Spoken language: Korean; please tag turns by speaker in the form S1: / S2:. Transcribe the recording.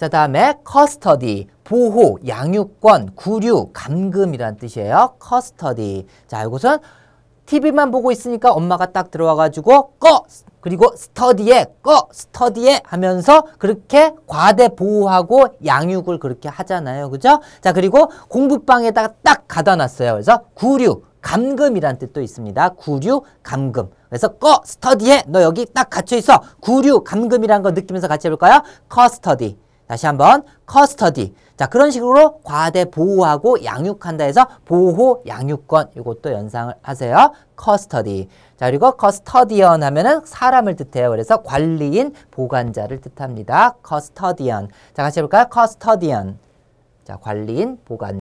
S1: 자, 다음에 custody, 보호, 양육권, 구류, 감금이란 뜻이에요. custody. 자, 이것은 TV만 보고 있으니까 엄마가 딱 들어와가지고 꺼! 그리고 스터디에 꺼! 스터디에 하면서 그렇게 과대 보호하고 양육을 그렇게 하잖아요. 그죠? 자, 그리고 공부방에다가 딱 가다 놨어요. 그래서 구류, 감금이란 뜻도 있습니다. 구류, 감금. 그래서 꺼! 스터디에 너 여기 딱 갇혀 있어. 구류, 감금이란 거 느끼면서 같이 해볼까요? custody. 다시 한번 custody. 자 그런 식으로 과대 보호하고 양육한다 해서 보호 양육권 이것도 연상을 하세요. custody. 자 그리고 custodian 하면은 사람을 뜻해요. 그래서 관리인 보관자를 뜻합니다. custodian. 자 같이 해 볼까요? custodian. 자 관리인 보관